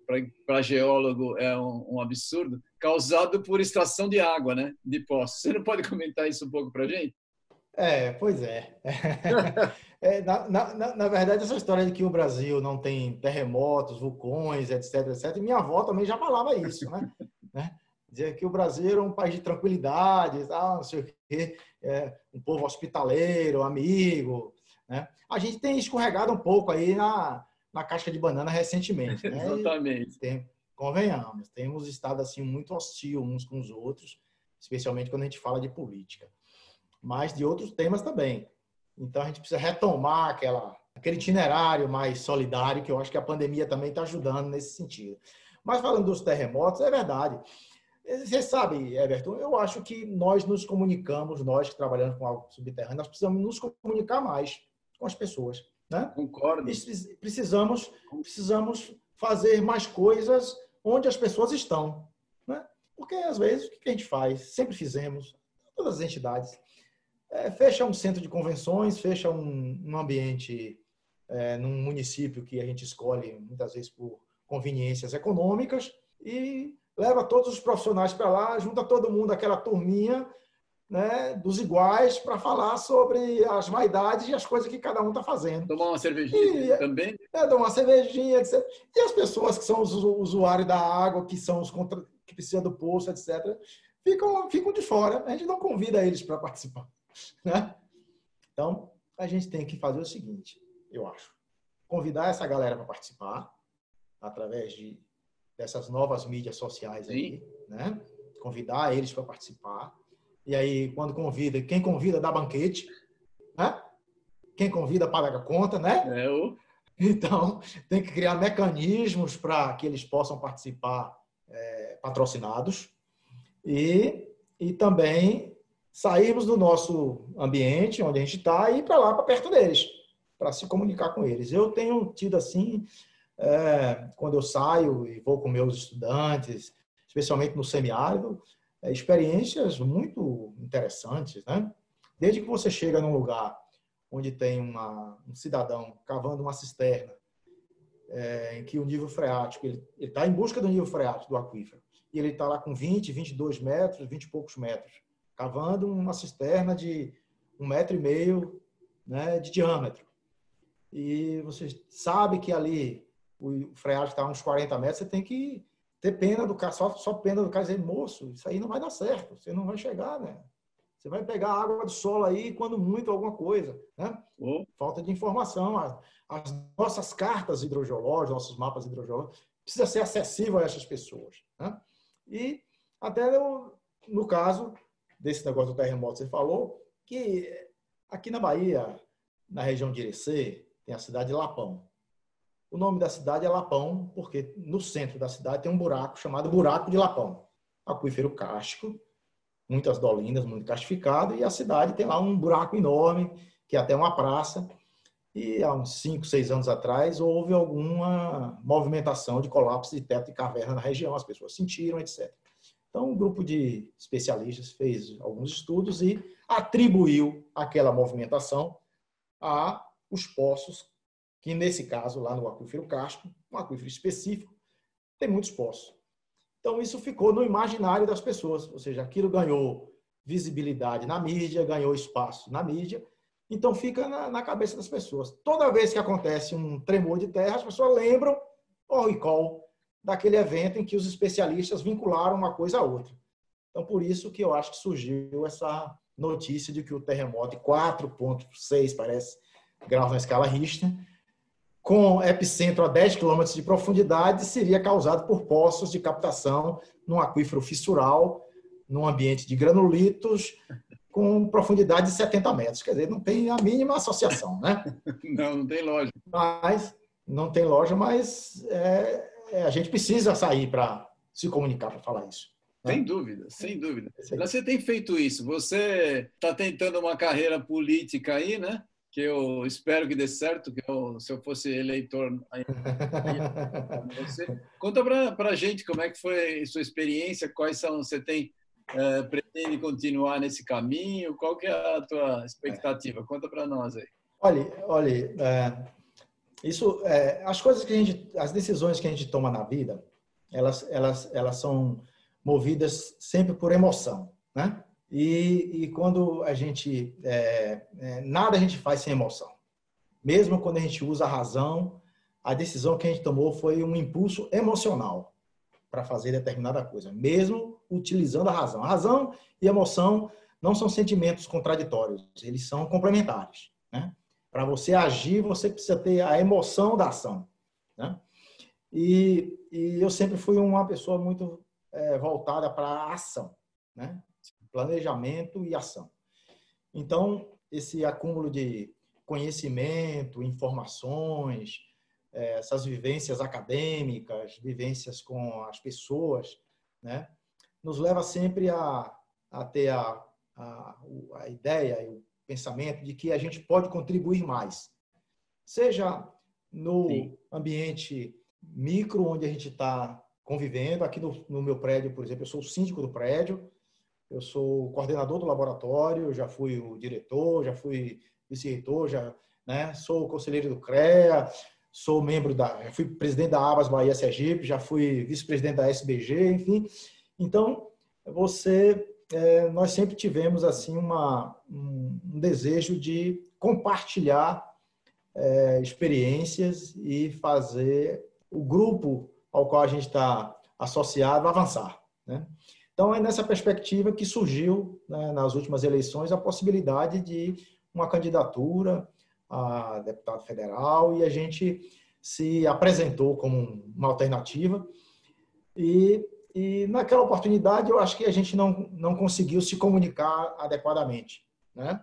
para geólogo é um, um, absurdo, causado por extração de água, né, de poços. Você não pode comentar isso um pouco para a gente? É, pois é. é na, na, na, verdade, essa história de que o Brasil não tem terremotos, vulcões, etc, etc, minha avó também já falava isso, né? né? Dizia que o Brasil era um país de tranquilidade, ah, não sei o quê, é, um povo hospitaleiro, amigo, né? A gente tem escorregado um pouco aí na, na casca de banana recentemente, né? Exatamente. Tem, convenhamos, temos estado assim muito hostil uns com os outros, especialmente quando a gente fala de política mas de outros temas também. Então a gente precisa retomar aquela, aquele itinerário mais solidário, que eu acho que a pandemia também está ajudando nesse sentido. Mas falando dos terremotos, é verdade. Você sabe, Everton, eu acho que nós nos comunicamos, nós que trabalhamos com algo subterrâneo, nós precisamos nos comunicar mais com as pessoas. Né? Concordo. Precisamos, precisamos fazer mais coisas onde as pessoas estão. Né? Porque, às vezes, o que a gente faz? Sempre fizemos, todas as entidades, é, fecha um centro de convenções, fecha um, um ambiente é, num município que a gente escolhe muitas vezes por conveniências econômicas e leva todos os profissionais para lá, junta todo mundo, aquela turminha, né, dos iguais para falar sobre as vaidades e as coisas que cada um está fazendo. Tomar uma cervejinha e, também? É, tomar uma cervejinha, etc. E as pessoas que são os usuários da água, que são os contra, que precisam do poço, etc., ficam, ficam de fora. A gente não convida eles para participar. Né? Então, a gente tem que fazer o seguinte, eu acho. Convidar essa galera para participar, através de, dessas novas mídias sociais aí, né? Convidar eles para participar e aí, quando convida, quem convida dá banquete, né? Quem convida paga a conta, né? É, eu... Então, tem que criar mecanismos para que eles possam participar é, patrocinados e, e também sairmos do nosso ambiente, onde a gente está, e ir para lá, para perto deles, para se comunicar com eles. Eu tenho tido assim, é, quando eu saio e vou com meus estudantes, especialmente no semiárido, é, experiências muito interessantes, né? Desde que você chega num lugar onde tem uma, um cidadão cavando uma cisterna, é, em que o nível freático, ele está em busca do nível freático do aquífero, e ele está lá com 20, 22 metros, 20 e poucos metros, cavando uma cisterna de um metro e meio né, de diâmetro. E você sabe que ali o freático está a uns 40 metros, você tem que ter pena do cara, só, só pena do cara dizer, moço, isso aí não vai dar certo, você não vai chegar, né? Você vai pegar água do solo aí, quando muito, alguma coisa, né? Oh. Falta de informação. As nossas cartas hidrogeológicas, nossos mapas hidrogeológicos, precisa ser acessível a essas pessoas, né? E até no, no caso desse negócio do terremoto, você falou que aqui na Bahia, na região de Irecê, tem a cidade de Lapão. O nome da cidade é Lapão, porque no centro da cidade tem um buraco chamado Buraco de Lapão. Aquífero cástico, muitas dolinas, muito castificado, e a cidade tem lá um buraco enorme, que é até uma praça. E há uns 5, 6 anos atrás houve alguma movimentação de colapso de teto de caverna na região, as pessoas sentiram, etc. Então, um grupo de especialistas fez alguns estudos e atribuiu aquela movimentação a os poços que nesse caso, lá no aquífero Casco, um aquífero específico, tem muitos poços. Então, isso ficou no imaginário das pessoas, ou seja, aquilo ganhou visibilidade na mídia, ganhou espaço na mídia, então fica na, na cabeça das pessoas. Toda vez que acontece um tremor de terra, as pessoas lembram o recall daquele evento em que os especialistas vincularam uma coisa a outra. Então, por isso que eu acho que surgiu essa notícia de que o terremoto de 4,6, parece, graus na escala Richter, com epicentro a 10 quilômetros de profundidade, seria causado por poços de captação num aquífero fissural, num ambiente de granulitos, com profundidade de 70 metros. Quer dizer, não tem a mínima associação, né? Não, não tem loja. Mas, não tem loja, mas é, é, a gente precisa sair para se comunicar para falar isso. Né? Sem dúvida, sem dúvida. Você tem feito isso. Você está tentando uma carreira política aí, né? que eu espero que dê certo, que eu, se eu fosse eleitor você. Conta para a gente como é que foi sua experiência, quais são, você tem, é, pretende continuar nesse caminho, qual que é a tua expectativa? Conta para nós aí. Olha, olha, é, isso, é, as coisas que a gente, as decisões que a gente toma na vida, elas, elas, elas são movidas sempre por emoção, né? E, e quando a gente. É, é, nada a gente faz sem emoção. Mesmo quando a gente usa a razão, a decisão que a gente tomou foi um impulso emocional para fazer determinada coisa, mesmo utilizando a razão. A razão e a emoção não são sentimentos contraditórios, eles são complementares. Né? Para você agir, você precisa ter a emoção da ação. Né? E, e eu sempre fui uma pessoa muito é, voltada para a ação. Né? planejamento e ação. Então, esse acúmulo de conhecimento, informações, eh, essas vivências acadêmicas, vivências com as pessoas, né, nos leva sempre a, a ter a, a, a ideia o pensamento de que a gente pode contribuir mais. Seja no Sim. ambiente micro, onde a gente está convivendo, aqui no, no meu prédio, por exemplo, eu sou o síndico do prédio, eu sou coordenador do laboratório, já fui o diretor, já fui vice-reitor, já né, sou conselheiro do CREA, sou membro da, fui presidente da Abas Bahia Sergipe, já fui vice-presidente da SBG, enfim. Então, você é, nós sempre tivemos assim uma, um, desejo de compartilhar é, experiências e fazer o grupo ao qual a gente está associado avançar. Né? Então, é nessa perspectiva que surgiu, né, nas últimas eleições, a possibilidade de uma candidatura a deputado federal e a gente se apresentou como uma alternativa. E, e naquela oportunidade, eu acho que a gente não, não conseguiu se comunicar adequadamente. Né?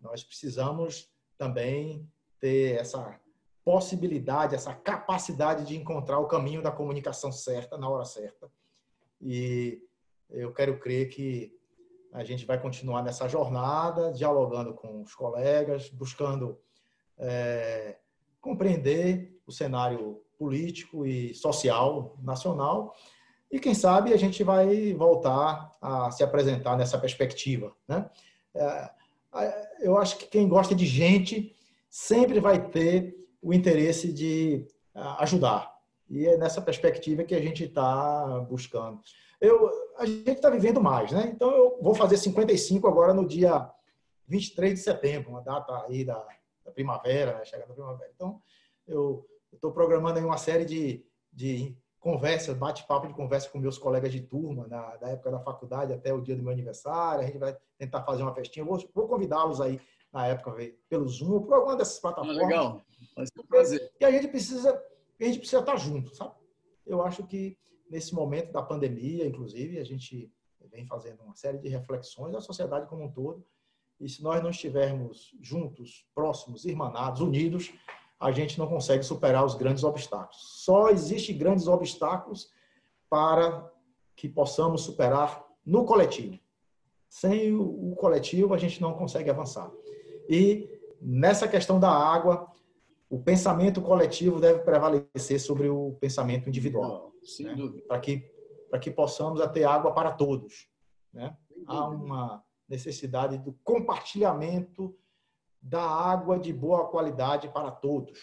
Nós precisamos também ter essa possibilidade, essa capacidade de encontrar o caminho da comunicação certa na hora certa. E eu quero crer que a gente vai continuar nessa jornada, dialogando com os colegas, buscando é, compreender o cenário político e social nacional. E quem sabe a gente vai voltar a se apresentar nessa perspectiva. Né? É, eu acho que quem gosta de gente sempre vai ter o interesse de ajudar. E é nessa perspectiva que a gente está buscando. Eu, a gente está vivendo mais, né? Então, eu vou fazer 55 agora no dia 23 de setembro, uma data aí da, da primavera, né? chegando a primavera. Então, eu estou programando aí uma série de, de conversas, bate-papo de conversa com meus colegas de turma, na, da época da faculdade até o dia do meu aniversário. A gente vai tentar fazer uma festinha. Vou, vou convidá-los aí na época pelo Zoom ou por alguma dessas plataformas. Ah, legal, vai ser um prazer. E a gente precisa, a gente precisa estar junto, sabe? Eu acho que nesse momento da pandemia, inclusive, a gente vem fazendo uma série de reflexões da sociedade como um todo. E se nós não estivermos juntos, próximos, irmanados, unidos, a gente não consegue superar os grandes obstáculos. Só existem grandes obstáculos para que possamos superar no coletivo. Sem o coletivo, a gente não consegue avançar. E nessa questão da água, o pensamento coletivo deve prevalecer sobre o pensamento individual. Né? Para que, para que possamos ter água para todos. Né? Há uma necessidade do compartilhamento da água de boa qualidade para todos.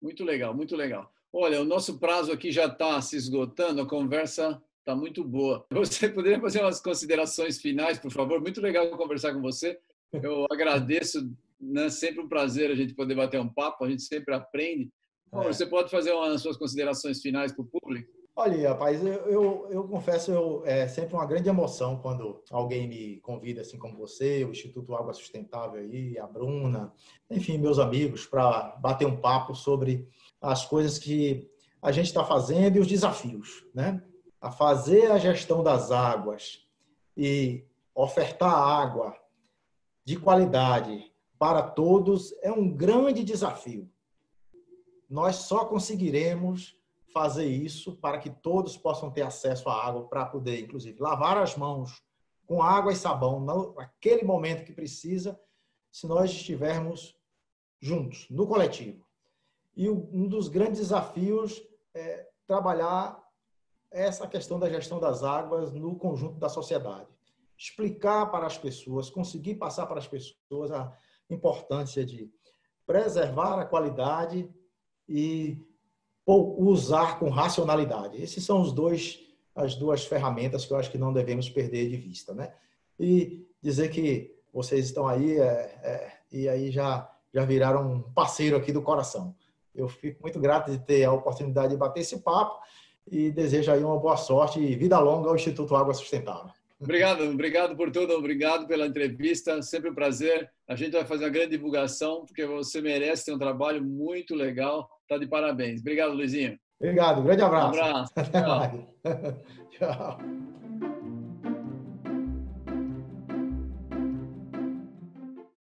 Muito legal, muito legal. Olha, o nosso prazo aqui já está se esgotando, a conversa está muito boa. Você poderia fazer umas considerações finais, por favor? Muito legal conversar com você. Eu agradeço, né? sempre um prazer a gente poder bater um papo, a gente sempre aprende. É. Você pode fazer umas suas considerações finais para o público? Olha, rapaz, eu, eu, eu, confesso, eu, é sempre uma grande emoção quando alguém me convida, assim como você, o Instituto Água Sustentável aí, a Bruna, enfim, meus amigos, para bater um papo sobre as coisas que a gente está fazendo e os desafios, né? A fazer a gestão das águas e ofertar água de qualidade para todos é um grande desafio. Nós só conseguiremos fazer isso para que todos possam ter acesso à água para poder, inclusive, lavar as mãos com água e sabão naquele momento que precisa, se nós estivermos juntos, no coletivo. E um dos grandes desafios é trabalhar essa questão da gestão das águas no conjunto da sociedade explicar para as pessoas, conseguir passar para as pessoas a importância de preservar a qualidade e usar com racionalidade. Esses são os dois as duas ferramentas que eu acho que não devemos perder de vista, né? E dizer que vocês estão aí é, é, e aí já já viraram um parceiro aqui do coração. Eu fico muito grato de ter a oportunidade de bater esse papo e desejo aí uma boa sorte e vida longa ao Instituto Água Sustentável. Obrigado, obrigado por tudo, obrigado pela entrevista, sempre um prazer. A gente vai fazer uma grande divulgação, porque você merece ter um trabalho muito legal. Está de parabéns. Obrigado, Luizinho. Obrigado, grande abraço. Um abraço. Tchau. Tchau.